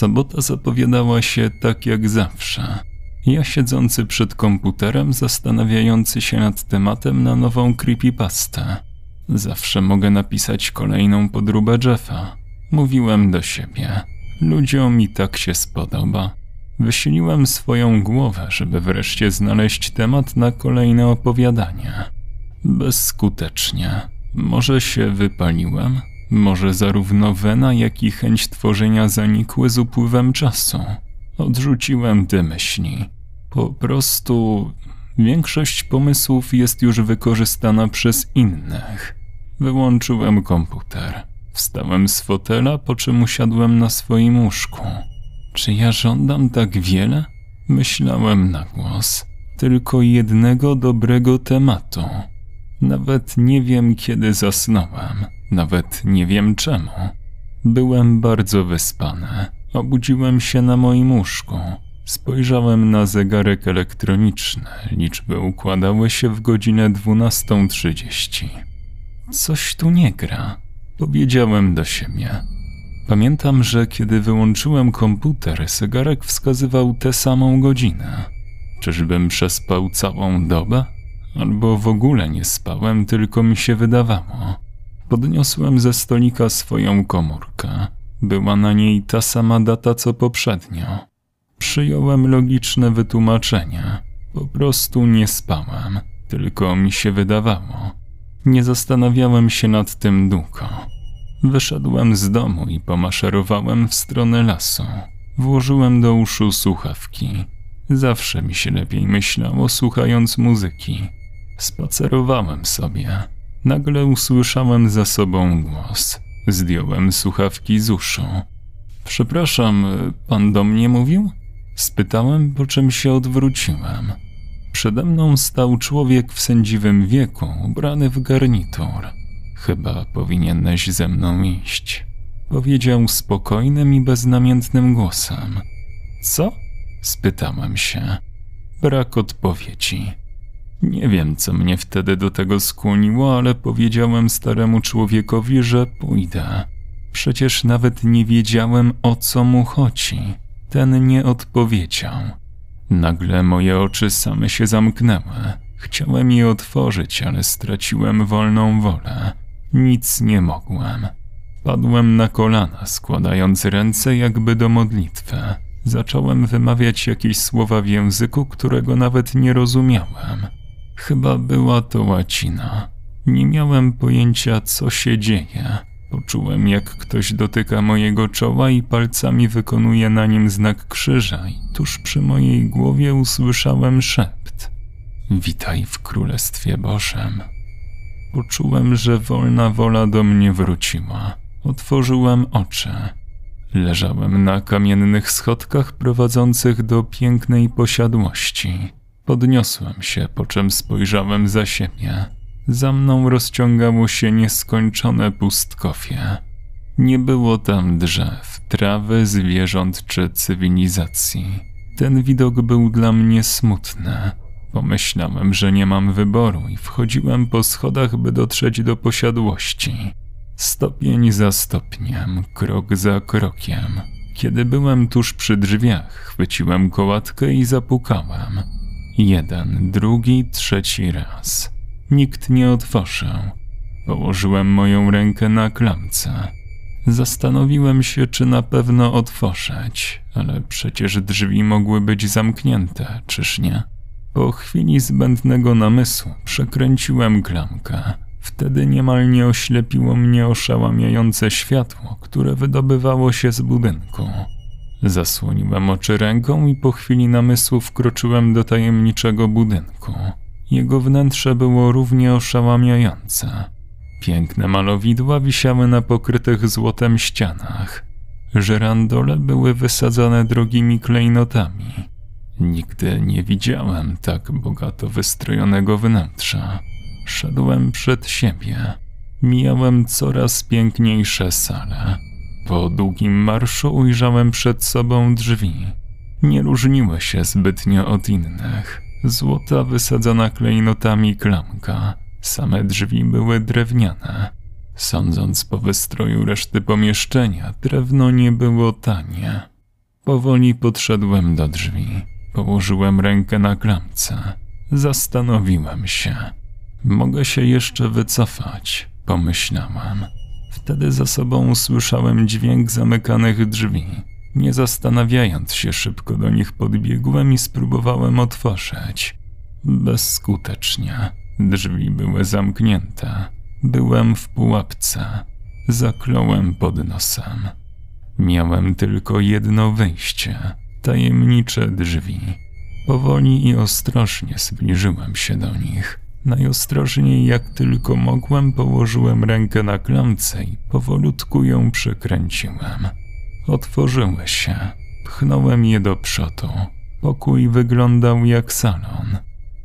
Sobota zapowiadała się tak jak zawsze. Ja siedzący przed komputerem, zastanawiający się nad tematem na nową creepypastę. Zawsze mogę napisać kolejną podróbę Jeffa. Mówiłem do siebie. Ludziom i tak się spodoba. Wysiliłem swoją głowę, żeby wreszcie znaleźć temat na kolejne opowiadanie. Bezskutecznie. Może się wypaliłem? Może zarówno wena, jak i chęć tworzenia zanikły z upływem czasu. Odrzuciłem te myśli. Po prostu większość pomysłów jest już wykorzystana przez innych. Wyłączyłem komputer. Wstałem z fotela, po czym usiadłem na swoim łóżku. Czy ja żądam tak wiele? Myślałem na głos. Tylko jednego dobrego tematu. Nawet nie wiem, kiedy zasnąłem. Nawet nie wiem czemu. Byłem bardzo wyspany. Obudziłem się na moim łóżku. Spojrzałem na zegarek elektroniczny. Liczby układały się w godzinę 12.30. Coś tu nie gra, powiedziałem do siebie. Pamiętam, że kiedy wyłączyłem komputer, zegarek wskazywał tę samą godzinę. Czyżbym przespał całą dobę? Albo w ogóle nie spałem, tylko mi się wydawało. Podniosłem ze stolika swoją komórkę. Była na niej ta sama data co poprzednio. Przyjąłem logiczne wytłumaczenie. Po prostu nie spałem, tylko mi się wydawało. Nie zastanawiałem się nad tym długo. Wyszedłem z domu i pomaszerowałem w stronę lasu. Włożyłem do uszu słuchawki. Zawsze mi się lepiej myślało słuchając muzyki. Spacerowałem sobie. Nagle usłyszałem za sobą głos. Zdjąłem słuchawki z uszu. Przepraszam, pan do mnie mówił? Spytałem, po czym się odwróciłem. Przede mną stał człowiek w sędziwym wieku, ubrany w garnitur. Chyba powinieneś ze mną iść. Powiedział spokojnym i beznamiętnym głosem. Co? Spytałem się. Brak odpowiedzi. Nie wiem, co mnie wtedy do tego skłoniło, ale powiedziałem staremu człowiekowi, że pójdę. Przecież nawet nie wiedziałem, o co mu chodzi. Ten nie odpowiedział. Nagle moje oczy same się zamknęły. Chciałem je otworzyć, ale straciłem wolną wolę. Nic nie mogłem. Padłem na kolana, składając ręce jakby do modlitwy. Zacząłem wymawiać jakieś słowa w języku, którego nawet nie rozumiałem. Chyba była to łacina. Nie miałem pojęcia, co się dzieje. Poczułem, jak ktoś dotyka mojego czoła i palcami wykonuje na nim znak krzyża, i tuż przy mojej głowie usłyszałem szept: Witaj w Królestwie Bożym. Poczułem, że wolna wola do mnie wróciła. Otworzyłem oczy. Leżałem na kamiennych schodkach prowadzących do pięknej posiadłości. Podniosłem się, po czym spojrzałem za siebie. Za mną rozciągało się nieskończone pustkowie. Nie było tam drzew, trawy, zwierząt czy cywilizacji. Ten widok był dla mnie smutny. Pomyślałem, że nie mam wyboru i wchodziłem po schodach, by dotrzeć do posiadłości. Stopień za stopniem, krok za krokiem. Kiedy byłem tuż przy drzwiach, chwyciłem kołatkę i zapukałem. Jeden, drugi, trzeci raz. Nikt nie otworzył. Położyłem moją rękę na klamce. Zastanowiłem się, czy na pewno otworzyć, ale przecież drzwi mogły być zamknięte, czyż nie? Po chwili zbędnego namysłu przekręciłem klamkę. Wtedy niemal nie oślepiło mnie oszałamiające światło, które wydobywało się z budynku. Zasłoniłem oczy ręką i po chwili namysłu wkroczyłem do tajemniczego budynku. Jego wnętrze było równie oszałamiające. Piękne malowidła wisiały na pokrytych złotem ścianach. Żerandole były wysadzone drogimi klejnotami. Nigdy nie widziałem tak bogato wystrojonego wnętrza. Szedłem przed siebie. Mijałem coraz piękniejsze sale. Po długim marszu ujrzałem przed sobą drzwi. Nie różniły się zbytnio od innych. Złota wysadzona klejnotami klamka. Same drzwi były drewniane. Sądząc po wystroju reszty pomieszczenia, drewno nie było tanie. Powoli podszedłem do drzwi. Położyłem rękę na klamce. Zastanowiłem się. Mogę się jeszcze wycofać, pomyślałem. Wtedy za sobą usłyszałem dźwięk zamykanych drzwi. Nie zastanawiając się, szybko do nich podbiegłem i spróbowałem otworzyć. Bezskutecznie. Drzwi były zamknięte. Byłem w pułapce. Zakląłem pod nosem. Miałem tylko jedno wyjście tajemnicze drzwi. Powoli i ostrożnie zbliżyłem się do nich. Najostrożniej jak tylko mogłem, położyłem rękę na klamce i powolutku ją przekręciłem. Otworzyły się. Pchnąłem je do przodu. Pokój wyglądał jak salon.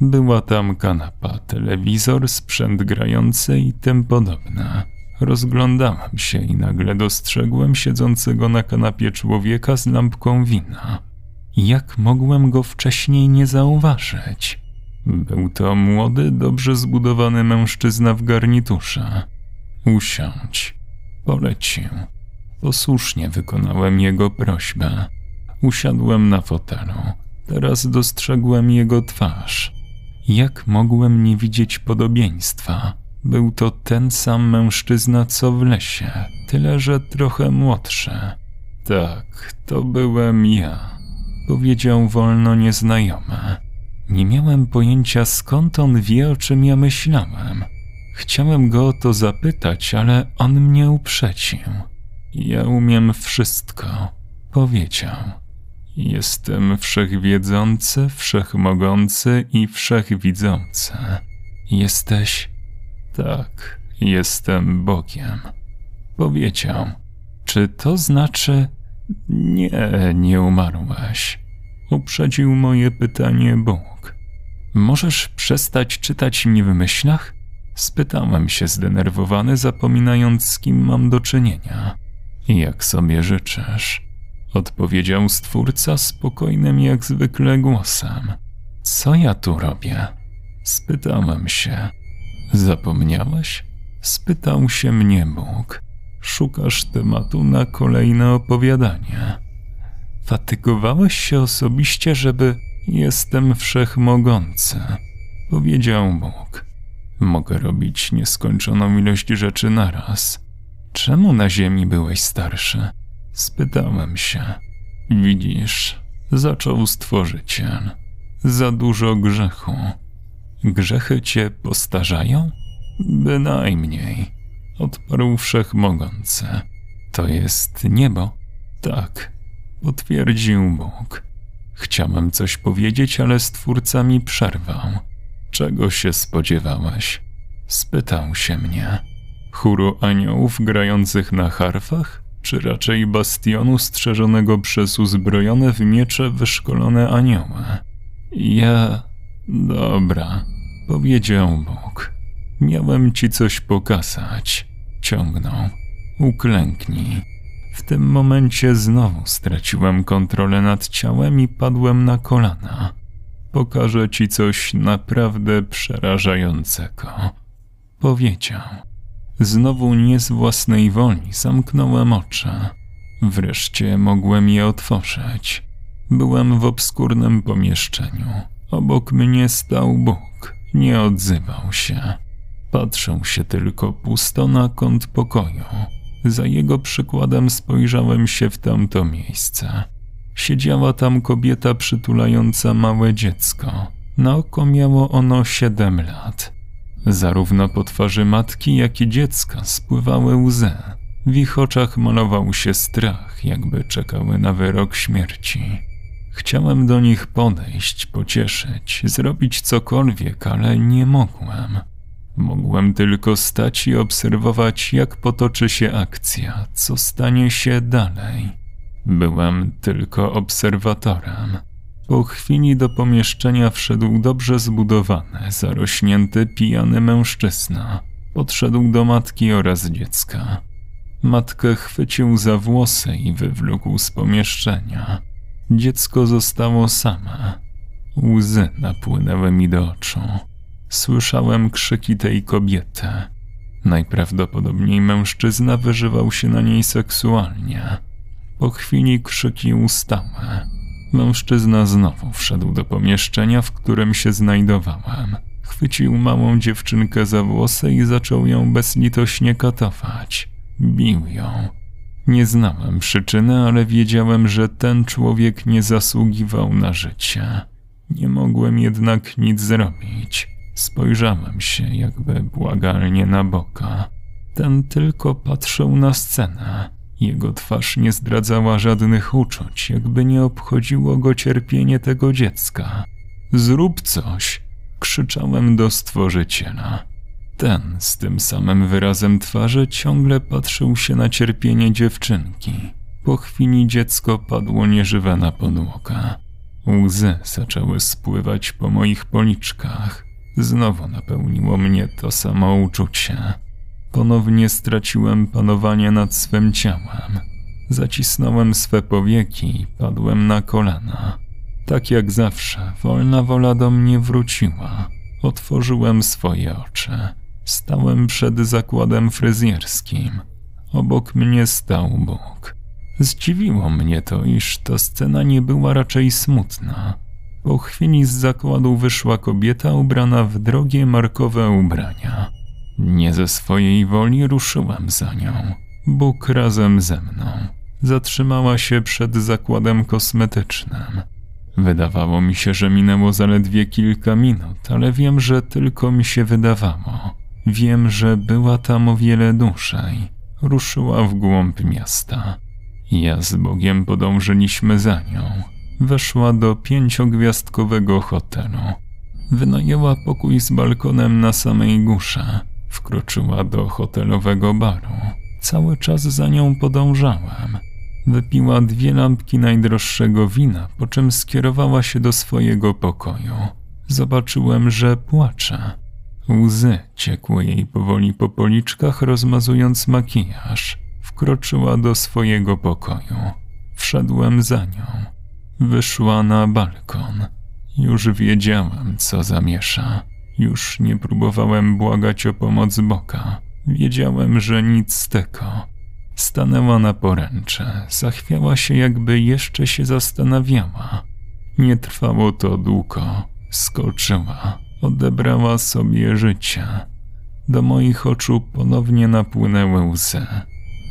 Była tam kanapa, telewizor, sprzęt grający i tym podobne. Rozglądałem się i nagle dostrzegłem siedzącego na kanapie człowieka z lampką wina. Jak mogłem go wcześniej nie zauważyć? Był to młody, dobrze zbudowany mężczyzna w garniturze. Usiądź. Polecił. Posłusznie wykonałem jego prośbę. Usiadłem na fotelu. Teraz dostrzegłem jego twarz. Jak mogłem nie widzieć podobieństwa? Był to ten sam mężczyzna co w lesie, tyle że trochę młodszy. Tak, to byłem ja, powiedział wolno nieznajomy. Nie miałem pojęcia skąd on wie, o czym ja myślałem. Chciałem go o to zapytać, ale on mnie uprzedził. Ja umiem wszystko, powiedział. Jestem wszechwiedzący, wszechmogący i wszechwidzący. Jesteś tak, jestem Bogiem. Powiedział. Czy to znaczy. Nie, nie umarłeś. Uprzedził moje pytanie Bóg. Możesz przestać czytać mi w myślach? Spytałem się zdenerwowany, zapominając z kim mam do czynienia. Jak sobie życzysz, odpowiedział stwórca spokojnym jak zwykle głosem. Co ja tu robię? Spytałem się. Zapomniałeś? Spytał się mnie Bóg. Szukasz tematu na kolejne opowiadanie. Fatygowałeś się osobiście, żeby jestem wszechmogący, powiedział Bóg. Mogę robić nieskończoną ilość rzeczy naraz. Czemu na ziemi byłeś starszy? Spytałem się. Widzisz, zaczął stworzyciel. Za dużo grzechu. Grzechy cię postarzają? Bynajmniej, odparł wszechmogący. To jest niebo? Tak, potwierdził Bóg. Chciałem coś powiedzieć, ale stwórca mi przerwał. Czego się spodziewałeś? Spytał się mnie. Chóru aniołów grających na harfach? Czy raczej bastionu strzeżonego przez uzbrojone w miecze wyszkolone anioły? Ja Dobra, powiedział Bóg. Miałem ci coś pokazać. Ciągnął. Uklęknij. W tym momencie znowu straciłem kontrolę nad ciałem i padłem na kolana. Pokażę ci coś naprawdę przerażającego. Powiedział. Znowu nie z własnej woli zamknąłem oczy. Wreszcie mogłem je otworzyć. Byłem w obskurnym pomieszczeniu. Obok mnie stał Bóg, nie odzywał się. Patrzył się tylko pusto na kąt pokoju. Za jego przykładem spojrzałem się w tamto miejsce. Siedziała tam kobieta przytulająca małe dziecko. Na oko miało ono siedem lat. Zarówno po twarzy matki, jak i dziecka spływały łzy. W ich oczach malował się strach, jakby czekały na wyrok śmierci. Chciałem do nich podejść, pocieszyć, zrobić cokolwiek, ale nie mogłem. Mogłem tylko stać i obserwować, jak potoczy się akcja, co stanie się dalej. Byłem tylko obserwatorem. Po chwili do pomieszczenia wszedł dobrze zbudowany, zarośnięty, pijany mężczyzna. Podszedł do matki oraz dziecka. Matkę chwycił za włosy i wywlókł z pomieszczenia. Dziecko zostało same. Łzy napłynęły mi do oczu. Słyszałem krzyki tej kobiety. Najprawdopodobniej mężczyzna wyżywał się na niej seksualnie. Po chwili krzyki ustały. Mężczyzna znowu wszedł do pomieszczenia, w którym się znajdowałem. Chwycił małą dziewczynkę za włosy i zaczął ją bezlitośnie katować. Bił ją. Nie znałem przyczyny, ale wiedziałem, że ten człowiek nie zasługiwał na życie. Nie mogłem jednak nic zrobić. Spojrzałem się jakby błagalnie na boka. Ten tylko patrzył na scenę. Jego twarz nie zdradzała żadnych uczuć, jakby nie obchodziło go cierpienie tego dziecka. Zrób coś! krzyczałem do stworzyciela. Ten z tym samym wyrazem twarzy ciągle patrzył się na cierpienie dziewczynki. Po chwili dziecko padło nieżywe na podłogę. Łzy zaczęły spływać po moich policzkach. Znowu napełniło mnie to samo uczucie. Ponownie straciłem panowanie nad swym ciałem. Zacisnąłem swe powieki i padłem na kolana. Tak jak zawsze, wolna wola do mnie wróciła. Otworzyłem swoje oczy. Stałem przed zakładem fryzjerskim. Obok mnie stał Bóg. Zdziwiło mnie to, iż ta scena nie była raczej smutna. Po chwili z zakładu wyszła kobieta ubrana w drogie markowe ubrania. Nie ze swojej woli ruszyłem za nią. Bóg razem ze mną. Zatrzymała się przed zakładem kosmetycznym. Wydawało mi się, że minęło zaledwie kilka minut, ale wiem, że tylko mi się wydawało. Wiem, że była tam o wiele dłużej. Ruszyła w głąb miasta. Ja z Bogiem podążyliśmy za nią. Weszła do pięciogwiazdkowego hotelu. Wynajęła pokój z balkonem na samej górze. Wkroczyła do hotelowego baru. Cały czas za nią podążałem. Wypiła dwie lampki najdroższego wina, po czym skierowała się do swojego pokoju. Zobaczyłem, że płacze. Łzy ciekły jej powoli po policzkach, rozmazując makijaż. Wkroczyła do swojego pokoju. Wszedłem za nią. Wyszła na balkon. Już wiedziałem, co zamiesza. Już nie próbowałem błagać o pomoc Boka. Wiedziałem, że nic z tego. Stanęła na poręcze, zachwiała się, jakby jeszcze się zastanawiała. Nie trwało to długo. Skoczyła, odebrała sobie życie. Do moich oczu ponownie napłynęły łzy.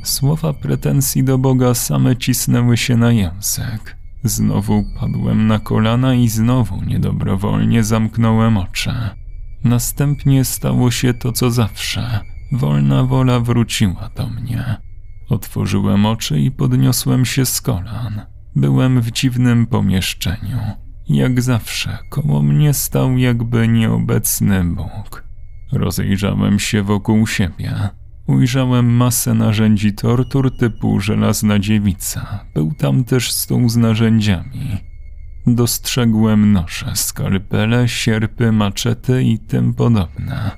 Słowa pretensji do Boga same cisnęły się na język. Znowu padłem na kolana i znowu niedobrowolnie zamknąłem oczy. Następnie stało się to, co zawsze. Wolna wola wróciła do mnie. Otworzyłem oczy i podniosłem się z kolan. Byłem w dziwnym pomieszczeniu. Jak zawsze, koło mnie stał jakby nieobecny Bóg. Rozejrzałem się wokół siebie. Ujrzałem masę narzędzi tortur typu żelazna dziewica. Był tam też stół z narzędziami. Dostrzegłem noże, skalpele, sierpy, maczety i tym podobne.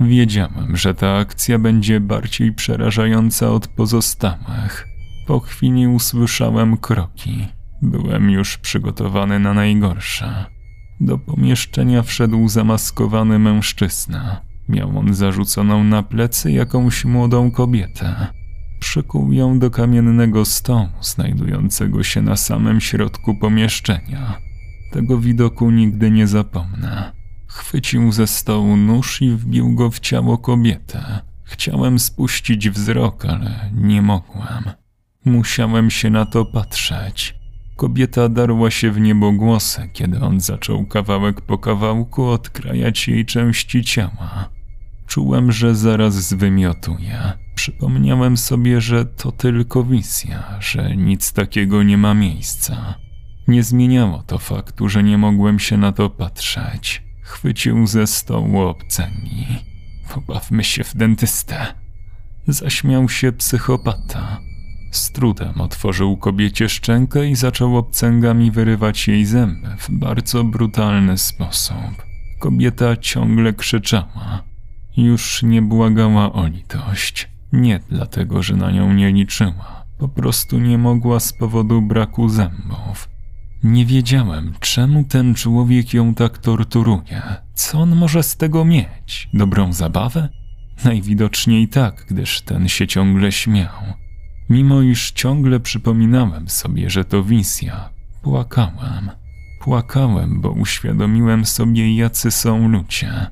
Wiedziałem, że ta akcja będzie bardziej przerażająca od pozostałych. Po chwili usłyszałem kroki. Byłem już przygotowany na najgorsze. Do pomieszczenia wszedł zamaskowany mężczyzna. Miał on zarzuconą na plecy jakąś młodą kobietę. Przykuł ją do kamiennego stołu, znajdującego się na samym środku pomieszczenia. Tego widoku nigdy nie zapomnę. Chwycił ze stołu nóż i wbił go w ciało kobiety. Chciałem spuścić wzrok, ale nie mogłem. Musiałem się na to patrzeć. Kobieta darła się w niebo głosy, kiedy on zaczął kawałek po kawałku odkrajać jej części ciała. Czułem, że zaraz zwymiotuje. Przypomniałem sobie, że to tylko wizja, że nic takiego nie ma miejsca. Nie zmieniało to faktu, że nie mogłem się na to patrzeć. Chwycił ze stołu obcęgi. Pobawmy się w dentystę. Zaśmiał się psychopata. Z trudem otworzył kobiecie szczękę i zaczął obcęgami wyrywać jej zęby w bardzo brutalny sposób. Kobieta ciągle krzyczała. Już nie błagała o litość. Nie dlatego, że na nią nie liczyła. Po prostu nie mogła z powodu braku zębów. Nie wiedziałem, czemu ten człowiek ją tak torturuje. Co on może z tego mieć? Dobrą zabawę? Najwidoczniej tak, gdyż ten się ciągle śmiał. Mimo iż ciągle przypominałem sobie, że to wizja, płakałem. Płakałem, bo uświadomiłem sobie, jacy są ludzie,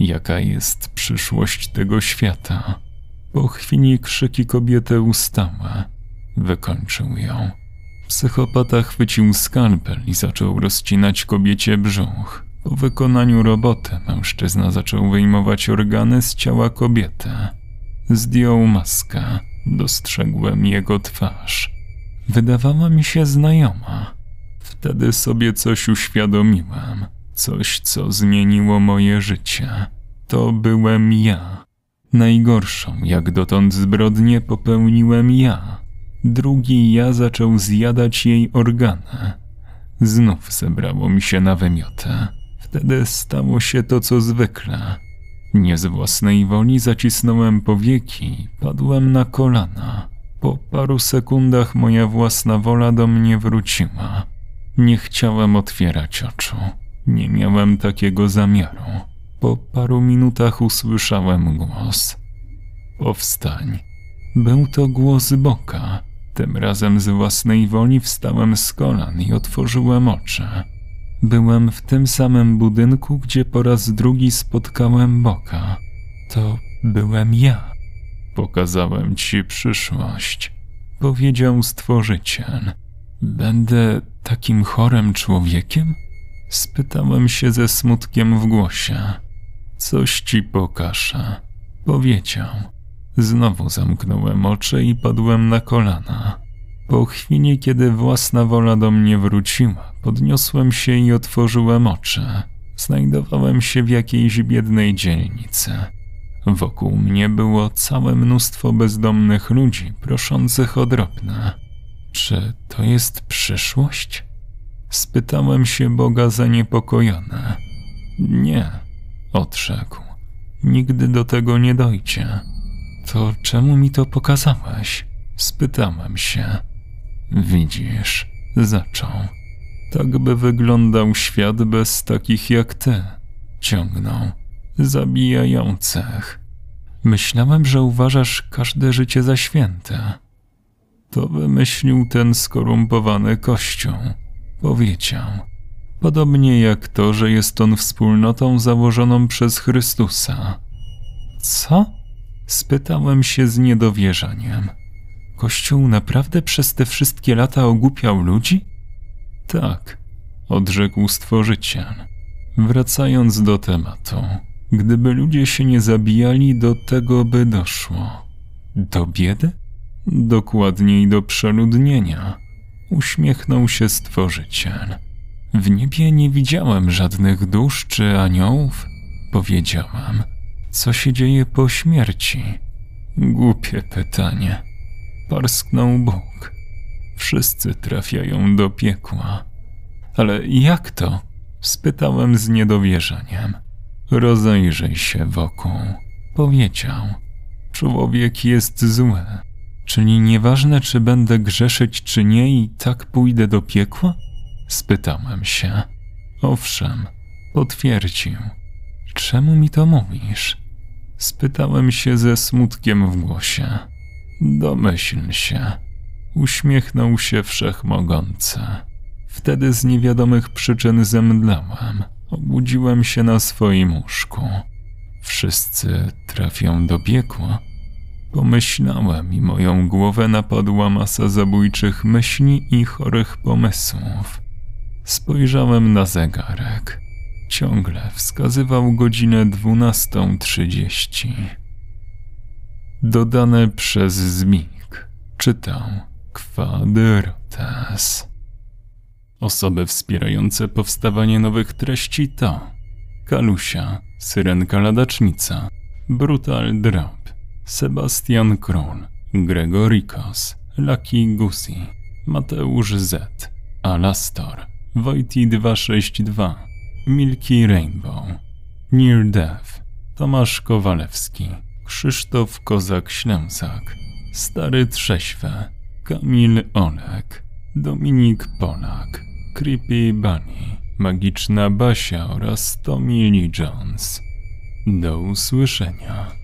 jaka jest przyszłość tego świata. Po chwili krzyki kobiety ustały. Wykończył ją. Psychopata chwycił skalpel i zaczął rozcinać kobiecie brzuch. Po wykonaniu roboty mężczyzna zaczął wyjmować organy z ciała kobiety. Zdjął maskę. Dostrzegłem jego twarz. Wydawała mi się znajoma. Wtedy sobie coś uświadomiłem. Coś, co zmieniło moje życie. To byłem ja. Najgorszą jak dotąd zbrodnię popełniłem ja. Drugi ja zaczął zjadać jej organy. Znów zebrało mi się na wymiotę. Wtedy stało się to, co zwykle. Nie z własnej woli zacisnąłem powieki, padłem na kolana. Po paru sekundach moja własna wola do mnie wróciła. Nie chciałem otwierać oczu. Nie miałem takiego zamiaru. Po paru minutach usłyszałem głos. Powstań. Był to głos Boka. Tym razem z własnej woli wstałem z kolan i otworzyłem oczy. Byłem w tym samym budynku, gdzie po raz drugi spotkałem Boka. To byłem ja. Pokazałem ci przyszłość, powiedział stworzyciel. Będę takim chorym człowiekiem? Spytałem się ze smutkiem w głosie. Coś ci pokażę, powiedział. Znowu zamknąłem oczy i padłem na kolana. Po chwili, kiedy własna wola do mnie wróciła, podniosłem się i otworzyłem oczy. Znajdowałem się w jakiejś biednej dzielnicy. Wokół mnie było całe mnóstwo bezdomnych ludzi proszących o drobne. Czy to jest przyszłość? Spytałem się Boga zaniepokojony. Nie, odrzekł. Nigdy do tego nie dojdzie. To czemu mi to pokazałeś? Spytałem się. Widzisz, zaczął. Tak by wyglądał świat bez takich jak ty. Ciągnął, zabijających. Myślałem, że uważasz każde życie za święte. To wymyślił ten skorumpowany kościół. Powiedział. Podobnie jak to, że jest on wspólnotą założoną przez Chrystusa. Co? Spytałem się z niedowierzaniem. Kościół naprawdę przez te wszystkie lata ogłupiał ludzi? Tak, odrzekł stworzyciel. Wracając do tematu, gdyby ludzie się nie zabijali, do tego by doszło. Do biedy? Dokładniej do przeludnienia. Uśmiechnął się stworzyciel. W niebie nie widziałem żadnych dusz czy aniołów, powiedziałam. Co się dzieje po śmierci? Głupie pytanie. Parsknął Bóg. Wszyscy trafiają do piekła. Ale jak to? Spytałem z niedowierzaniem. Rozejrzyj się wokół. Powiedział. Człowiek jest zły. Czyli nieważne, czy będę grzeszyć, czy nie, i tak pójdę do piekła? Spytałem się. Owszem, potwierdził. Czemu mi to mówisz? Spytałem się ze smutkiem w głosie. Domyśl się. Uśmiechnął się wszechmogący. Wtedy z niewiadomych przyczyn zemdlałem. Obudziłem się na swoim łóżku. Wszyscy trafią do piekła. Pomyślałem i moją głowę napadła masa zabójczych myśli i chorych pomysłów. Spojrzałem na zegarek. Ciągle wskazywał godzinę 12.30. Dodane przez Zmik. Czytał Quadrotes. Osoby wspierające powstawanie nowych treści to Kalusia, Syrenka Ladacznica, Brutal Drop, Sebastian Król, Gregorikos, Lucky Gusi, Mateusz Z, Alastor, Wojti 262, Milky Rainbow, Near Death, Tomasz Kowalewski, Krzysztof Kozak-Ślęsak, Stary Trześwe, Kamil Olek, Dominik Polak, Creepy Bunny, Magiczna Basia oraz Tommy Lee Jones. Do usłyszenia.